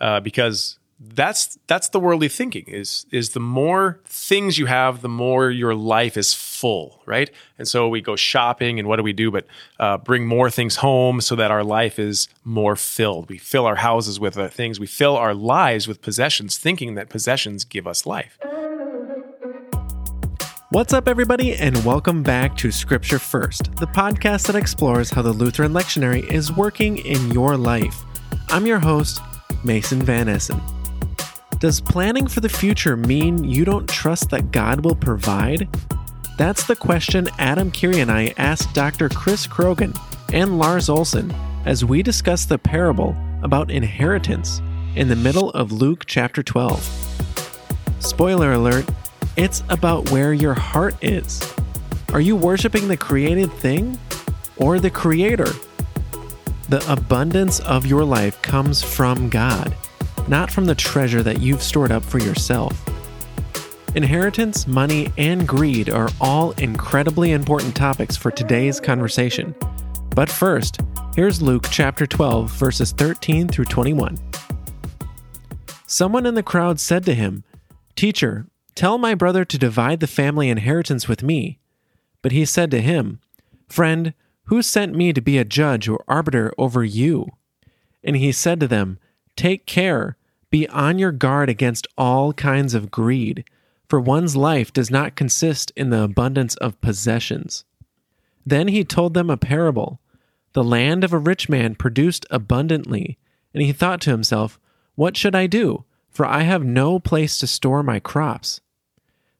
uh, because that's that's the worldly thinking is is the more things you have the more your life is full right? And so we go shopping and what do we do but uh, bring more things home so that our life is more filled. We fill our houses with things. We fill our lives with possessions thinking that possessions give us life. What's up, everybody, and welcome back to Scripture First, the podcast that explores how the Lutheran lectionary is working in your life. I'm your host, Mason Van Essen. Does planning for the future mean you don't trust that God will provide? That's the question Adam Curie and I asked Dr. Chris Croghan and Lars Olson as we discuss the parable about inheritance in the middle of Luke chapter 12. Spoiler alert, it's about where your heart is. Are you worshiping the created thing or the creator? The abundance of your life comes from God, not from the treasure that you've stored up for yourself. Inheritance, money, and greed are all incredibly important topics for today's conversation. But first, here's Luke chapter 12, verses 13 through 21. Someone in the crowd said to him, Teacher, Tell my brother to divide the family inheritance with me. But he said to him, Friend, who sent me to be a judge or arbiter over you? And he said to them, Take care, be on your guard against all kinds of greed, for one's life does not consist in the abundance of possessions. Then he told them a parable. The land of a rich man produced abundantly, and he thought to himself, What should I do? For I have no place to store my crops.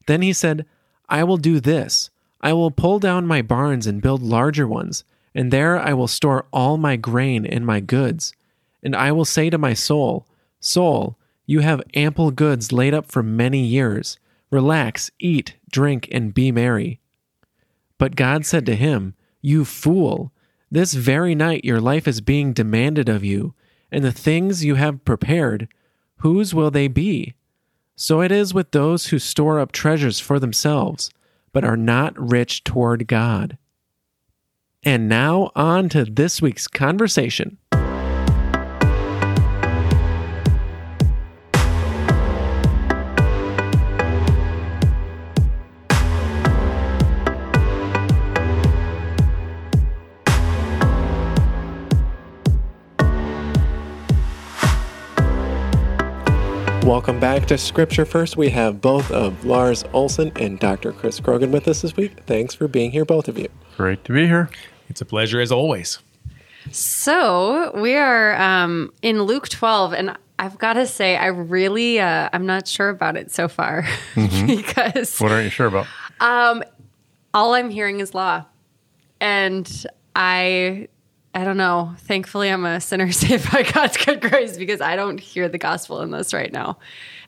Then he said, I will do this. I will pull down my barns and build larger ones, and there I will store all my grain and my goods. And I will say to my soul, Soul, you have ample goods laid up for many years. Relax, eat, drink, and be merry. But God said to him, You fool, this very night your life is being demanded of you, and the things you have prepared, whose will they be? So it is with those who store up treasures for themselves, but are not rich toward God. And now on to this week's conversation. Welcome back to Scripture First. We have both of Lars Olson and Dr. Chris Croghan with us this week. Thanks for being here, both of you. Great to be here. it's a pleasure as always So we are um, in Luke 12, and I've got to say, I really, uh, I'm not sure about it so far because What aren't you sure about? Um, all I'm hearing is law, and I, I don't know. Thankfully, I'm a sinner saved by God's good grace because I don't hear the gospel in this right now,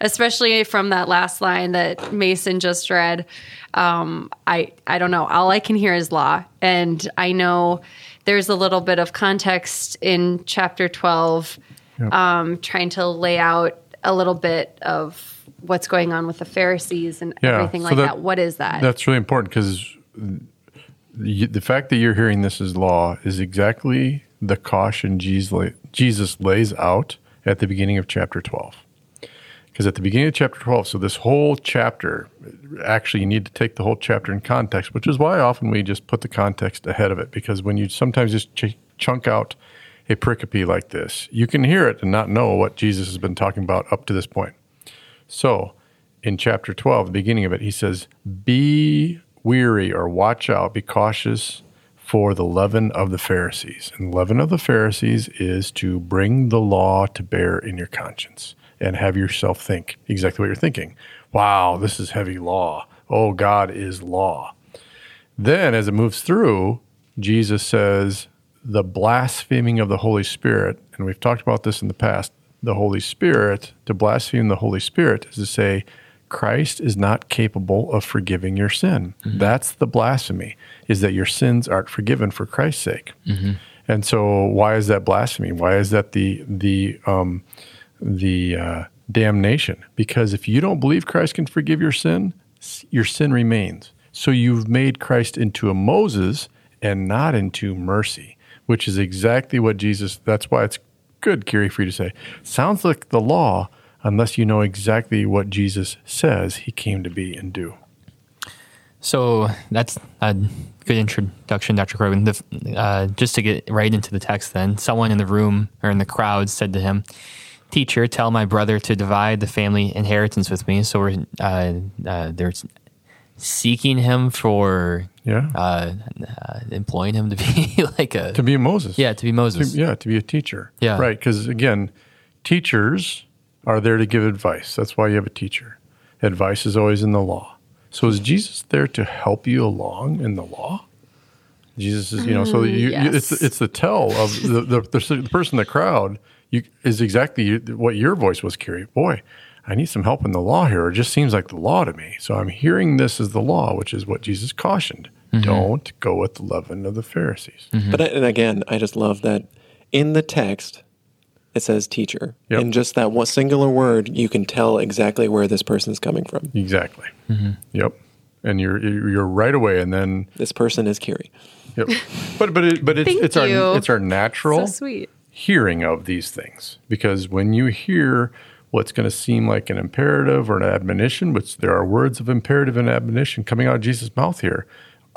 especially from that last line that Mason just read. Um, I, I don't know. All I can hear is law, and I know there's a little bit of context in chapter 12, um, trying to lay out a little bit of what's going on with the Pharisees and Yeah, everything so like that- that. What is that? That's really important because the, the fact that you're hearing this as law is exactly the caution Jesus lays out at the beginning of chapter 12. Because at the beginning of chapter 12, so this whole chapter, actually, you need to take the whole chapter in context, which is why often we just put the context ahead of it. Because when you sometimes just ch- chunk out a pericope like this, you can hear it and not know what Jesus has been talking about up to this point. So, in chapter 12, the beginning of it, he says, Be weary or watch out, be cautious for the leaven of the Pharisees. And leaven of the Pharisees is to bring the law to bear in your conscience and have yourself think exactly what you're thinking. Wow, this is heavy law. Oh, God is law. Then, as it moves through, Jesus says, the blaspheming of the Holy Spirit, and we've talked about this in the past, the Holy Spirit, to blaspheme the Holy Spirit is to say, Christ is not capable of forgiving your sin. That's the blasphemy, is that your sins aren't forgiven for Christ's sake. And so, why is that blasphemy? Why is that the the um, the uh, damnation? Because if you don't believe Christ can forgive your sin, your sin remains. So you've made Christ into a Moses and not into mercy, which is exactly what Jesus. That's why it's good, Gary, for you to say. Sounds like the law, unless you know exactly what Jesus says he came to be and do. So that's a good introduction, Dr. Corbin. The, uh, just to get right into the text, then, someone in the room or in the crowd said to him, Teacher, tell my brother to divide the family inheritance with me. So we're, uh, uh, they're seeking him for Yeah. uh, uh, employing him to be like a. to be Moses. yeah, to be Moses. To- yeah, to be a teacher. Yeah. Right. Because again, teachers are there to give advice. That's why you have a teacher. Advice is always in the law. So is Jesus there to help you along in the law? Jesus is, you know, so mm, you, you it's it's the tell of the the, the, the person in the crowd you is exactly what your voice was, Carrie. Boy, I need some help in the law here. It just seems like the law to me. So I'm hearing this as the law, which is what Jesus cautioned. Mm-hmm. Don't go with the leaven of the Pharisees. Mm-hmm. But I, and again, I just love that in the text it says teacher. Yep. In just that one singular word, you can tell exactly where this person is coming from. Exactly. Mm-hmm. Yep. And you're you're right away, and then This person is Kiri. yep. But but it, but it's it's you. our it's our natural So sweet. hearing of these things because when you hear what's going to seem like an imperative or an admonition, which there are words of imperative and admonition coming out of Jesus' mouth here,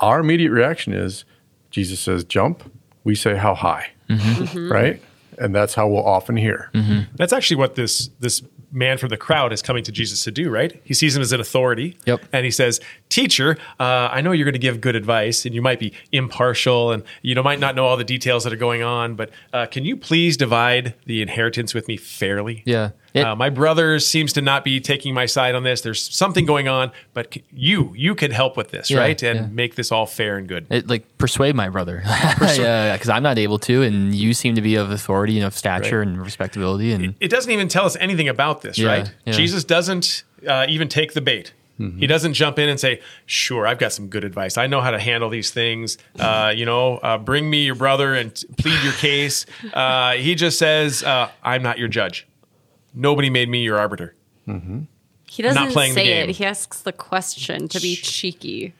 our immediate reaction is Jesus says jump, we say how high, mm-hmm. right? And that's how we'll often hear. That's actually what this this man from the crowd is coming to Jesus to do, right? He sees him as an authority. Yep. And he says, Teacher, uh, I know you're going to give good advice and you might be impartial and you know, might not know all the details that are going on, but uh, can you please divide the inheritance with me fairly? Yeah. It- uh, my brother seems to not be taking my side on this. There's something going on, but c- you, you can help with this, Yeah, right? And yeah. make this all fair and good. it, like persuade my brother because I'm not able to, and you seem to be of authority and of stature Right. and respectability, and it doesn't even tell us anything about this, Yeah, right? yeah. Jesus doesn't uh, even take the bait. He doesn't jump in and say, "Sure, I've got some good advice. I know how to handle these things. Uh, you know, uh, bring me your brother and t- plead your case." Uh, he just says, uh, "I'm not your judge. Nobody made me your arbiter." Mm-hmm. He doesn't Not playing the say game. it. He asks the question to be cheeky.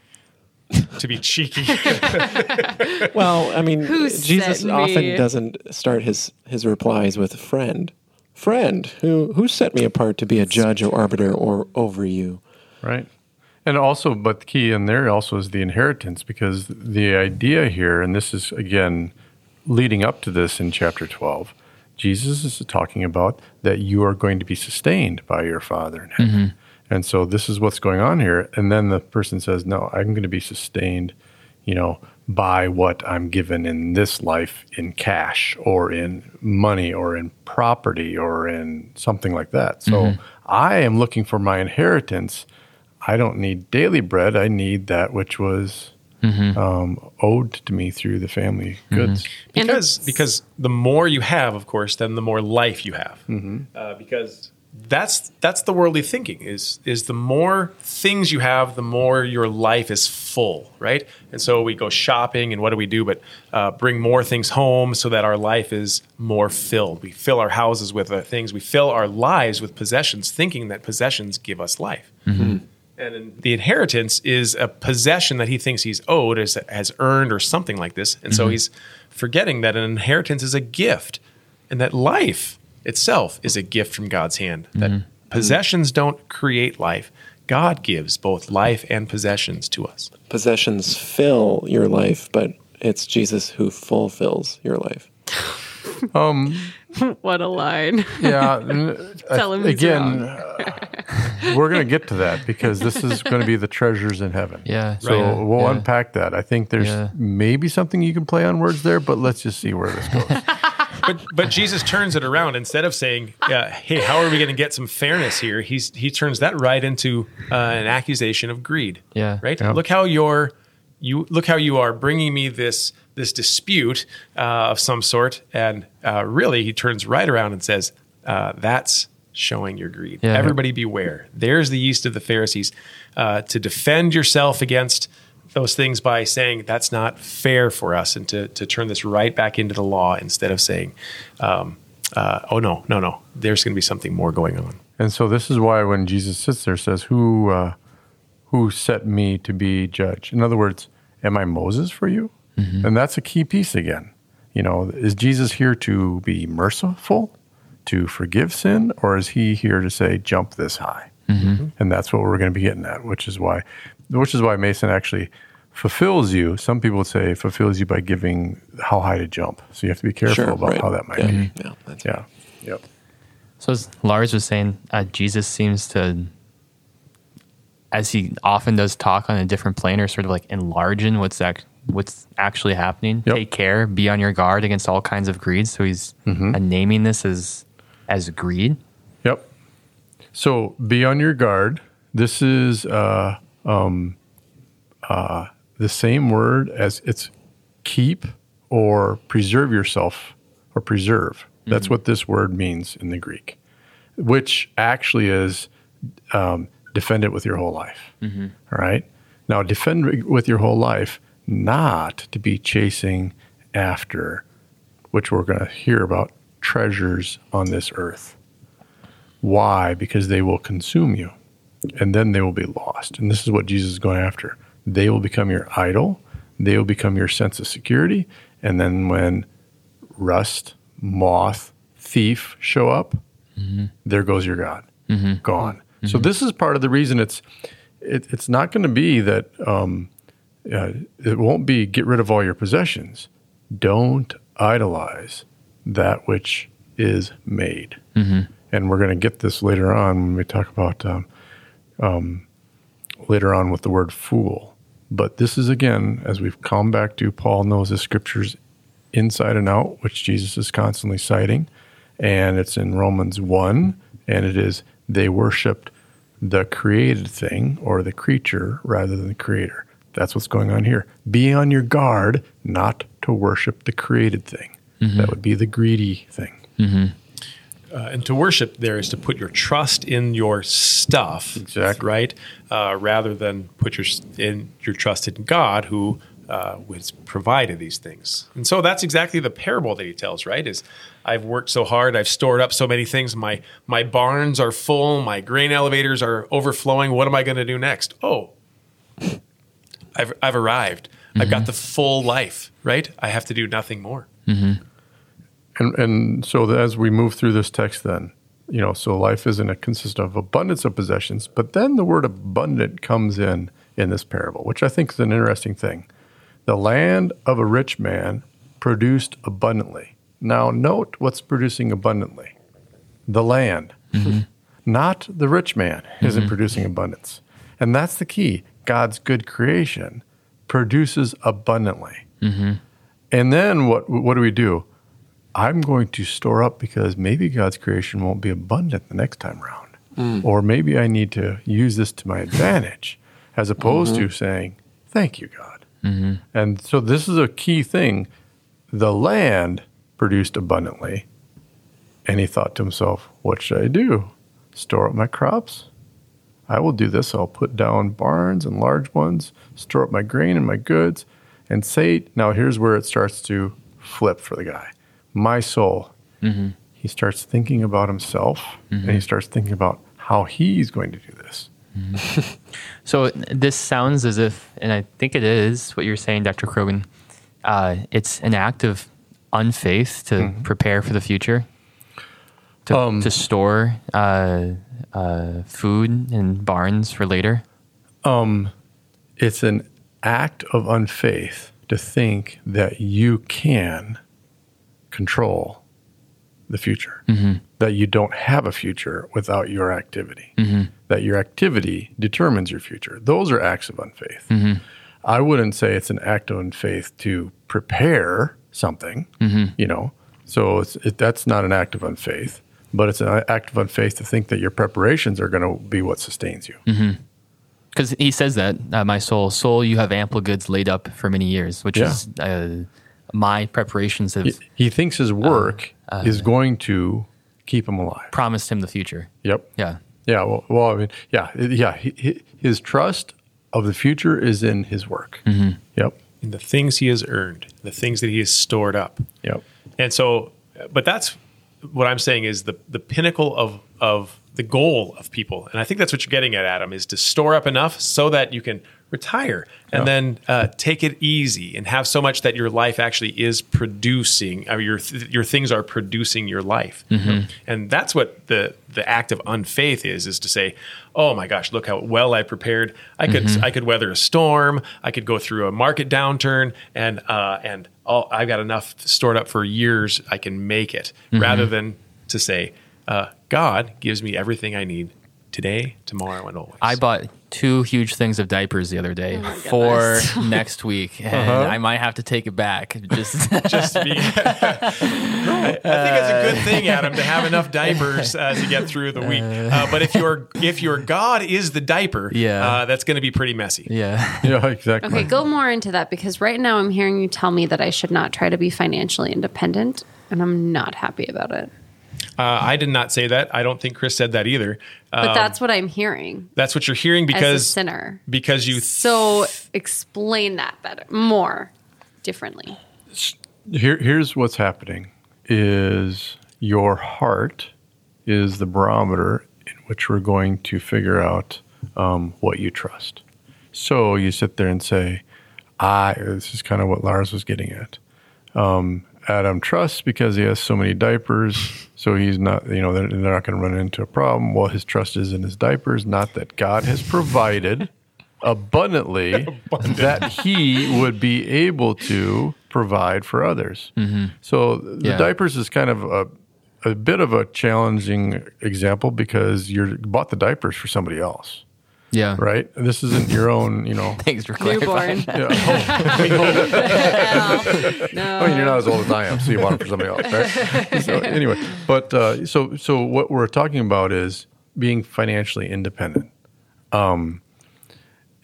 To be cheeky, Well, I mean, Who Jesus sent often me? doesn't start his, his replies with friend. Friend, who who set me apart to be a judge or arbiter or over you? Right. And also, but the key in there also is the inheritance because the idea here, and this is again leading up to this in chapter 12, Jesus is talking about that you are going to be sustained by your Father in heaven. Mm-hmm. And so this is what's going on here. And then the person says, No, I'm going to be sustained, you know, by what I'm given in this life in cash or in money or in property or in something like that. So mm-hmm. I am looking for my inheritance. I don't need daily bread. I need that which was um, owed to me through the family goods. And because because the more you have, of course, then the more life you have. Uh, because that's that's the worldly thinking is is the more things you have, the more your life is full, right? And so we go shopping, and what do we do? But uh, bring more things home so that our life is more filled. We fill our houses with uh, things. We fill our lives with possessions, thinking that possessions give us life. And in- the inheritance is a possession that he thinks he's owed, as, has earned, or something like this. And so mm-hmm. he's forgetting that an inheritance is a gift and that life itself is a gift from God's hand. That mm-hmm. possessions don't create life, God gives both life and possessions to us. Possessions fill your life, but it's Jesus who fulfills your life. Um, what a line. Yeah. Tell him again, uh, we're going to get to that because this is going to be the treasures in heaven. Yeah, So right. we'll Yeah. unpack that. I think there's Yeah. maybe something you can play on words there, but let's just see where this goes. But but Jesus turns it around instead of saying, uh, "Hey, how are we going to get some fairness here?" He's he turns that right into uh, an accusation of greed. Yeah. right. Yeah. Look how you're you look how you are bringing me this this dispute uh, of some sort, and uh, really he turns right around and says, uh, "That's." Showing your greed. Yeah. Everybody beware. There's the yeast of the Pharisees. Uh, to defend yourself against those things by saying that's not fair for us and to, to turn this right back into the law instead of saying, um, uh, oh, no, no, no, there's going to be something more going on. and so this is why when Jesus sits there says, "Who uh, who set me to be judge?" In other words, am I Moses for you? And that's a key piece again. You know, is Jesus here to be merciful, to forgive sin, or is he here to say, jump this high? And that's what we're going to be getting at, which is why, which is why Mason actually fulfills you. Some people would say fulfills you by giving how high to jump. So you have to be careful Sure, about right. how that might yeah. be. Yeah, that's Yeah. Yep. So as Lars was saying, uh, Jesus seems to, as he often does, talk on a different plane or sort of like enlarging what's that what's actually happening. Yep. Take care, be on your guard against all kinds of greed. So he's Mm-hmm. uh, naming this as as greed. Yep. So be on your guard. This is uh, um, uh, the same word as it's keep or preserve yourself or preserve. That's what this word means in the Greek, which actually is um, defend it with your whole life. All right. Now, defend with your whole life, not to be chasing after, which we're going to hear about, treasures on this earth. Why? Because they will consume you and then they will be lost. And this is what Jesus is going after. They will become your idol, they will become your sense of security. And then when rust, moth, thief show up, mm-hmm. there goes your God, mm-hmm. gone. So this is part of the reason it's it, it's not going to be that um, uh, it won't be get rid of all your possessions. Don't idolize that which is made. And we're going to get this later on when we talk about um, um, later on with the word fool. But this is again, as we've come back to, Paul knows the scriptures inside and out, which Jesus is constantly citing. And it's in Romans 1, and it is they worshiped the created thing or the creature rather than the creator. That's what's going on here. Be on your guard not to worship the created thing. That would be the greedy thing. Uh, and to worship there is to put your trust in your stuff, Exactly. right? Uh, rather than put your in your trust in God, who uh, was provided these things. And so that's exactly the parable that he tells, right? Is I've worked so hard, I've stored up so many things. My my barns are full, my grain elevators are overflowing. What am I going to do next? Oh, I've I've arrived. I've got the full life, right? I have to do nothing more. And and so as we move through this text, then you know, so life isn't a consist of abundance of possessions, but then the word abundant comes in in this parable, which I think is an interesting thing. The land of a rich man produced abundantly. Now note what's producing abundantly: the land, mm-hmm. not the rich man, isn't mm-hmm. producing abundance, and that's the key. God's good creation produces abundantly. Mm-hmm. And then what what do we do? I'm going to store up because maybe God's creation won't be abundant the next time around. Mm. Or maybe I need to use this to my advantage as opposed to saying, Thank you, God. Mm-hmm. And so this is a key thing. The land produced abundantly. And he thought to himself, What should I do? Store up my crops? I will do this. I'll put down barns and large ones, store up my grain and my goods, and say, now here's where it starts to flip for the guy. My soul. Mm-hmm. He starts thinking about himself and he mm-hmm. starts thinking about how he's going to do this. So this sounds as if, and I think it is what you're saying, Dr. Croghan. Uh, it's an act of unfaith to prepare for the future, to, to store uh, uh, food in barns for later. Um, It's an act of unfaith to think that you can control the future, that you don't have a future without your activity, mm-hmm. that your activity determines your future. Those are acts of unfaith. Mm-hmm. I wouldn't say it's an act of unfaith to prepare something, mm-hmm. you know. So it's, it, that's not an act of unfaith, but it's an act of unfaith to think that your preparations are going to be what sustains you. Because he says that, uh, my soul, soul, you have ample goods laid up for many years, which Yeah. is uh, my preparations have He, he thinks his uh, work uh, is going to keep him alive. promised him the future. Yep. Yeah. Yeah. Well, well I mean, yeah, yeah. He, he, his trust of the future is in his work. Mm-hmm. Yep. In the things he has earned, the things that he has stored up. Yep. And so, but that's what I'm saying is the the pinnacle of of the goal of people. And I think that's what you're getting at, Adam, is to store up enough so that you can retire and Yeah. then uh, take it easy and have so much that your life actually is producing, or your your things are producing your life. And that's what the the act of unfaith is: is to say, "Oh my gosh, look how well I prepared. I could I could weather a storm. I could go through a market downturn, and uh, and all, I've got enough stored up for years. I can make it." Rather than to say, uh, "God gives me everything I need." Today, tomorrow, and always. I bought two huge things of diapers the other day for next week, and I might have to take it back. Just just to be. I, I think it's a good thing, Adam, to have enough diapers uh, to get through the week. Uh, but if your if your God is the diaper, Yeah. uh, that's going to be pretty messy. yeah. Yeah, exactly. Okay, go more into that because right now I'm hearing you tell me that I should not try to be financially independent, and I'm not happy about it. Uh, I did not say that. I don't think Chris said that either. But Um, that's what I'm hearing that's what you're hearing as a because sinner. because you So explain that better, more differently. Here, here's what's happening: is your heart is the barometer in which we're going to figure out um, what you trust. So you sit there and say, "I." This is kind of what Lars was getting at. Um, Adam trusts because he has so many diapers, so he's not. You know, they're, they're not going to run into a problem. Well, his trust is in his diapers, not that God has provided abundantly that he would be able to provide for others. Mm-hmm. So the Yeah. diapers is kind of a, a bit of a challenging example because you bought the diapers for somebody else, Yeah. right? This isn't your own, you know. Thanks for clarifying. Newborn. Yeah. I mean, you're not as old as I am, so you want it for somebody else, right? so anyway, but uh, so so what we're talking about is being financially independent. Um,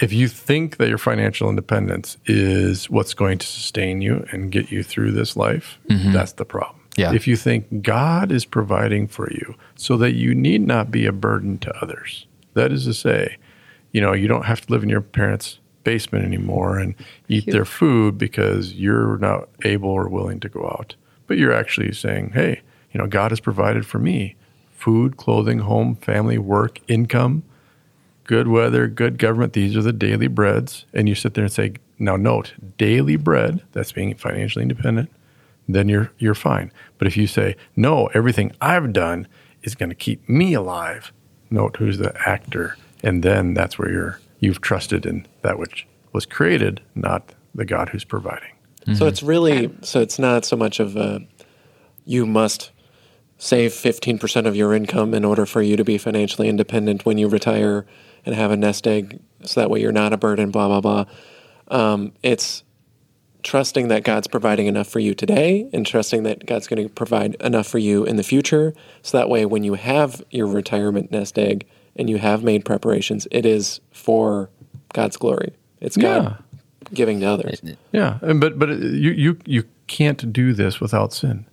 if you think that your financial independence is what's going to sustain you and get you through this life, that's the problem. Yeah. If you think God is providing for you so that you need not be a burden to others, that is to say, you know, you don't have to live in your parents' basement anymore and eat their food because you're not able or willing to go out. But you're actually saying, hey, you know, God has provided for me food, clothing, home, family, work, income, good weather, good government. These are the daily breads. And you sit there and say, now note, daily bread, that's being financially independent, then you're you're fine. But if you say, no, everything I've done is going to keep me alive, note who's the actor, and then that's where you're you've trusted in that which was created, not the God who's providing. So it's really so it's not so much of a you must save 15% of your income in order for you to be financially independent when you retire and have a nest egg so that way you're not a burden blah blah blah. Um, it's trusting that God's providing enough for you today and trusting that God's going to provide enough for you in the future so that way when you have your retirement nest egg and you have made preparations it is for God's glory. It's God giving to others. Yeah, and but but you you you can't do this without sin.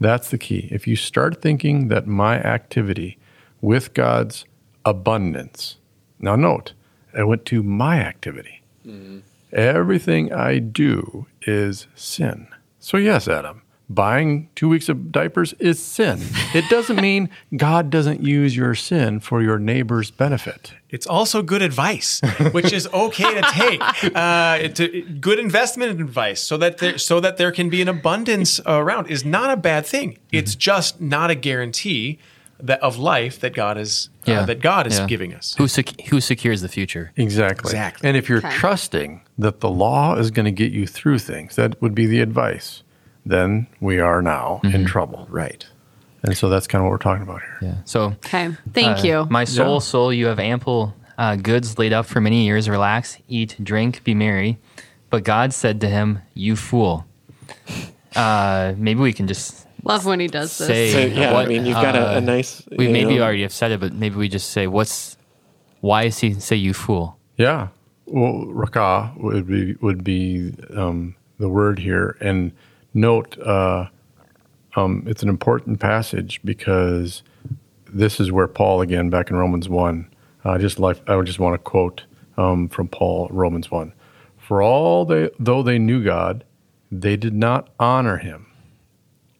That's the key. If you start thinking that my activity with God's abundance, now note, I went to my activity. Mm-hmm. Everything I do is sin. So yes, Adam, buying two weeks of diapers is sin. It doesn't mean God doesn't use your sin for your neighbor's benefit. It's also good advice, which is okay to take. Uh, to, good investment advice, so that there, so that there can be an abundance around, is not a bad thing. It's just not a guarantee that of life that God is uh, Yeah. that God is Yeah. giving us. Who sec- who secures the future? Exactly. Exactly. And if you're Okay. trusting that the law is going to get you through things, that would be the advice. Then we are now in trouble. Right. And so that's kind of what we're talking about here. Yeah. So Okay, thank uh, you. My soul, Yeah. soul, you have ample uh, goods laid up for many years. Relax, eat, drink, be merry. But God said to him, "You fool." Uh, maybe we can just Love when he does this. say. So, yeah, what, I mean, you've got a, a uh, nice. We you maybe know, already have said it, but maybe we just say, "What's? Why is he say you fool?" Yeah. Well, rakah would be would be um, the word here, and note uh, um, it's an important passage because this is where Paul again back in Romans one. I just like I would just want to quote um, from Paul Romans one. For all they though they knew God, they did not honor Him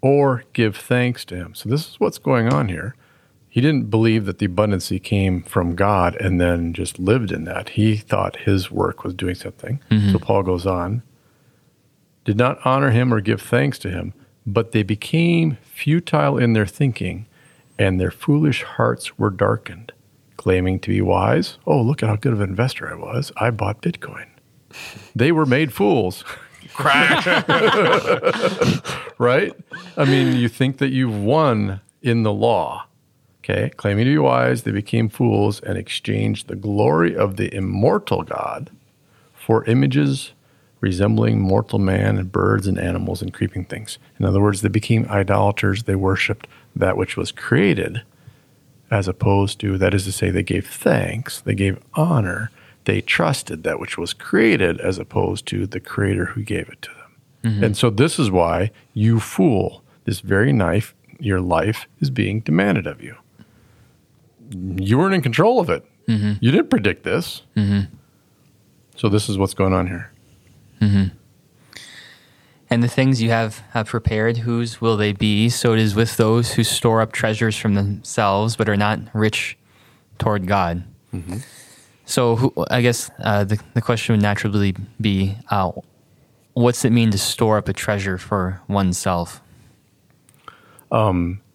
or give thanks to Him. So this is what's going on here. he didn't believe that the abundancy came from God and then just lived in that. He thought his work was doing something. So Paul goes on, did not honor him or give thanks to him, but they became futile in their thinking, and their foolish hearts were darkened. Claiming to be wise, oh, look at how good of an investor I was. I bought Bitcoin. They were made fools. right? I mean, you think that you've won in the law. Okay. Claiming to be wise, they became fools and exchanged the glory of the immortal God for images resembling mortal man and birds and animals and creeping things. In other words, they became idolaters. They worshiped that which was created, as opposed to, that is to say, they gave thanks, they gave honor, they trusted that which was created, as opposed to the creator who gave it to them. Mm-hmm. And so, this is why you fool, this very knife, your life is being demanded of you. You weren't in control of it. Mm-hmm. You didn't predict this. Mm-hmm. So, this is what's going on here. And the things you have, have prepared, whose will they be? So it is with those who store up treasures from themselves, but are not rich toward God. So who, I guess uh, the, the question would naturally be uh, what's it mean to store up a treasure for oneself?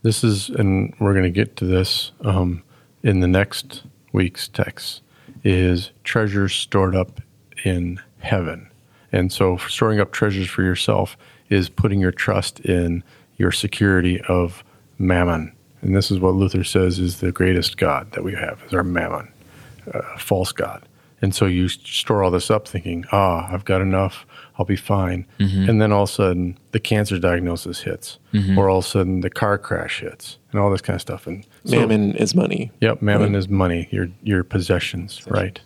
This is, and we're going to get to this um, in the next week's text, is treasure stored up in heaven. And so, storing up treasures for yourself is putting your trust in your security of mammon. And this is what Luther says is the greatest God that we have, is our mammon, uh, false God. And so you store all this up thinking, ah, I've got enough, I'll be fine. And then all of a sudden the cancer diagnosis hits, or all of a sudden the car crash hits, and all this kind of stuff. And so, Mammon is money. Yep, mammon is money, your your possessions, right?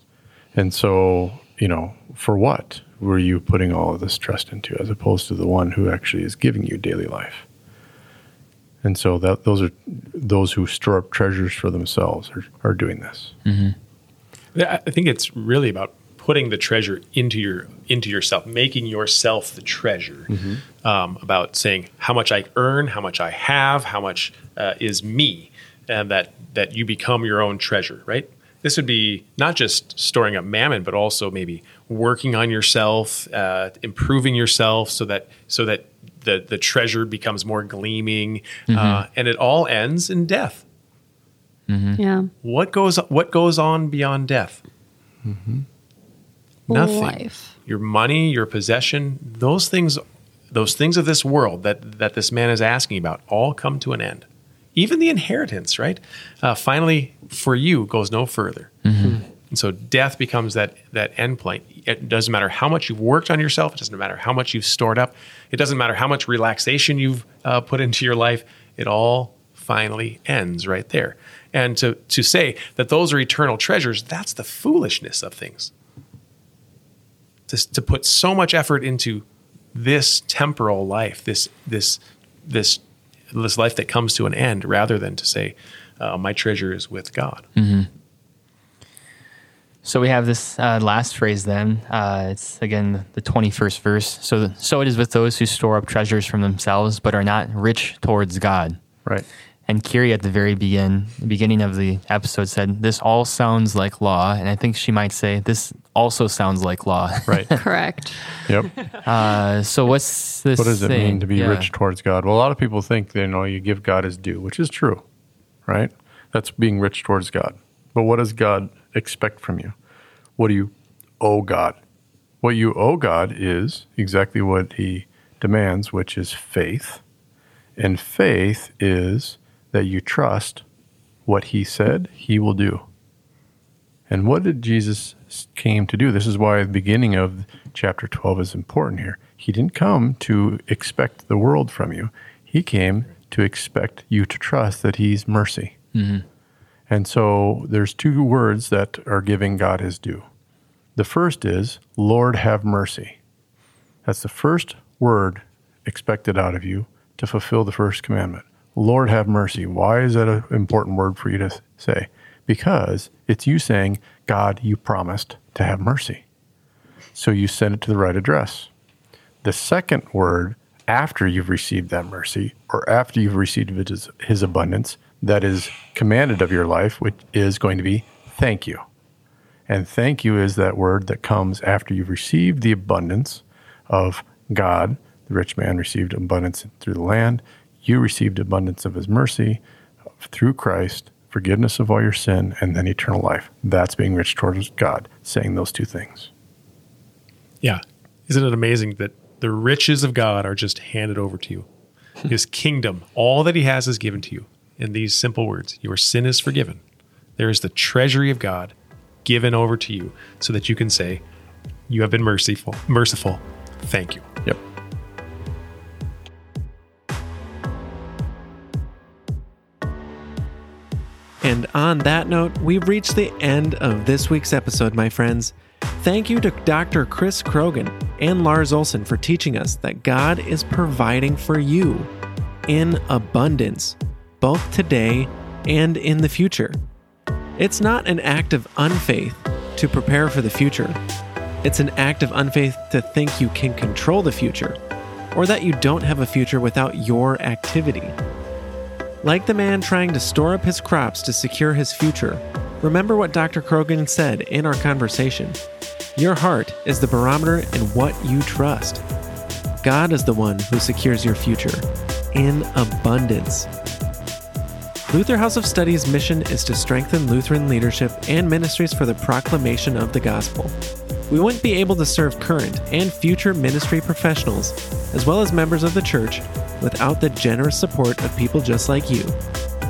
And so, you know, for what were you putting all of this trust into, as opposed to the one who actually is giving you daily life? And so that those are those who store up treasures for themselves are, are doing this. Yeah, I think it's really about putting the treasure into your into yourself, making yourself the treasure. Um, about saying how much I earn, how much I have, how much uh, is me, and that that you become your own treasure. Right. This would be not just storing up mammon, but also maybe working on yourself, uh, improving yourself, so that so that the the treasure becomes more gleaming, uh, and it all ends in death. Yeah. What goes what goes on beyond death? Nothing. Life. Your money, your possession, those things, those things of this world that that this man is asking about, all come to an end. Even the inheritance, right? Uh, finally, for you, goes no further. And so death becomes that that end point. It doesn't matter how much you've worked on yourself. It doesn't matter how much you've stored up. It doesn't matter how much relaxation you've uh, put into your life. It all finally ends right there. And to to say that those are eternal treasures, that's the foolishness of things. To, to put so much effort into this temporal life, this this this this life that comes to an end, rather than to say, uh, "My treasure is with God." So we have this uh, last phrase then. Uh, it's again the 21st verse. So, so it is with those who store up treasures from themselves, but are not rich towards God. Right. And Kiri at the very begin, beginning of the episode said, "This all sounds like law," and I think she might say, "This also sounds like law." Right. Correct. yep. Uh, so what's this? What does it saying? mean to be Yeah. rich towards God? Well, a lot of people think you know you give God his due, which is true, right? That's being rich towards God. But what does God expect from you? What do you owe God? What you owe God is exactly what He demands, which is faith. And faith is that you trust what He said He will do. And what did Jesus came to do? This is why the beginning of chapter 12 is important here. He didn't come to expect the world from you. He came to expect you to trust that he's mercy. Mm-hmm. And so there's two words that are giving God his due. The first is, Lord, have mercy. That's the first word expected out of you to fulfill the first commandment. Lord, have mercy. Why is that an important word for you to say? Because it's you saying, God, you promised to have mercy. So you send it to the right address. The second word, after you've received that mercy or after you've received his, abundance, that is commanded of your life, which is going to be thank you. And thank you is that word that comes after you've received the abundance of God. The rich man received abundance through the land. You received abundance of his mercy through Christ, forgiveness of all your sin, and then eternal life. That's being rich towards God, saying those two things. Yeah. Isn't it amazing that the riches of God are just handed over to you? Hmm. His kingdom, all that he has is given to you in these simple words Your sin is forgiven. There is the treasury of God given over to you so that you can say, You have been merciful, merciful. Thank you. And on that note, we've reached the end of this week's episode, my friends. Thank you to Dr. Chris Croghan and Lars Olson for teaching us that God is providing for you in abundance, both today and in the future. It's not an act of unfaith to prepare for the future. It's an act of unfaith to think you can control the future, or that you don't have a future without your activity. Like the man trying to store up his crops to secure his future, remember what Dr. Croghan said in our conversation. Your heart is the barometer in what you trust. God is the one who secures your future in abundance. Luther House of Study's mission is to strengthen Lutheran leadership and ministries for the proclamation of the gospel. We wouldn't be able to serve current and future ministry professionals, as well as members of the church, without the generous support of people just like you.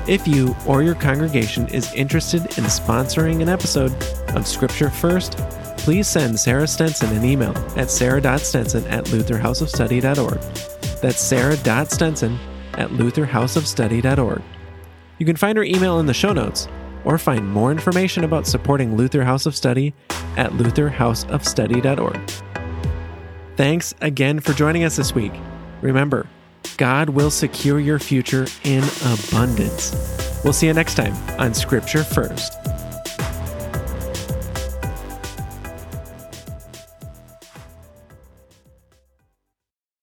If you or your congregation is interested in sponsoring an episode of Scripture First, please send Sarah Stenson an email at sarah.stenson at lutherhouseofstudy.org. That's sarah.stenson at lutherhouseofstudy.org. You can find her email in the show notes or find more information about supporting Luther House of Study at lutherhouseofstudy.org. Thanks again for joining us this week. Remember, God will secure your future in abundance. We'll see you next time on Scripture First.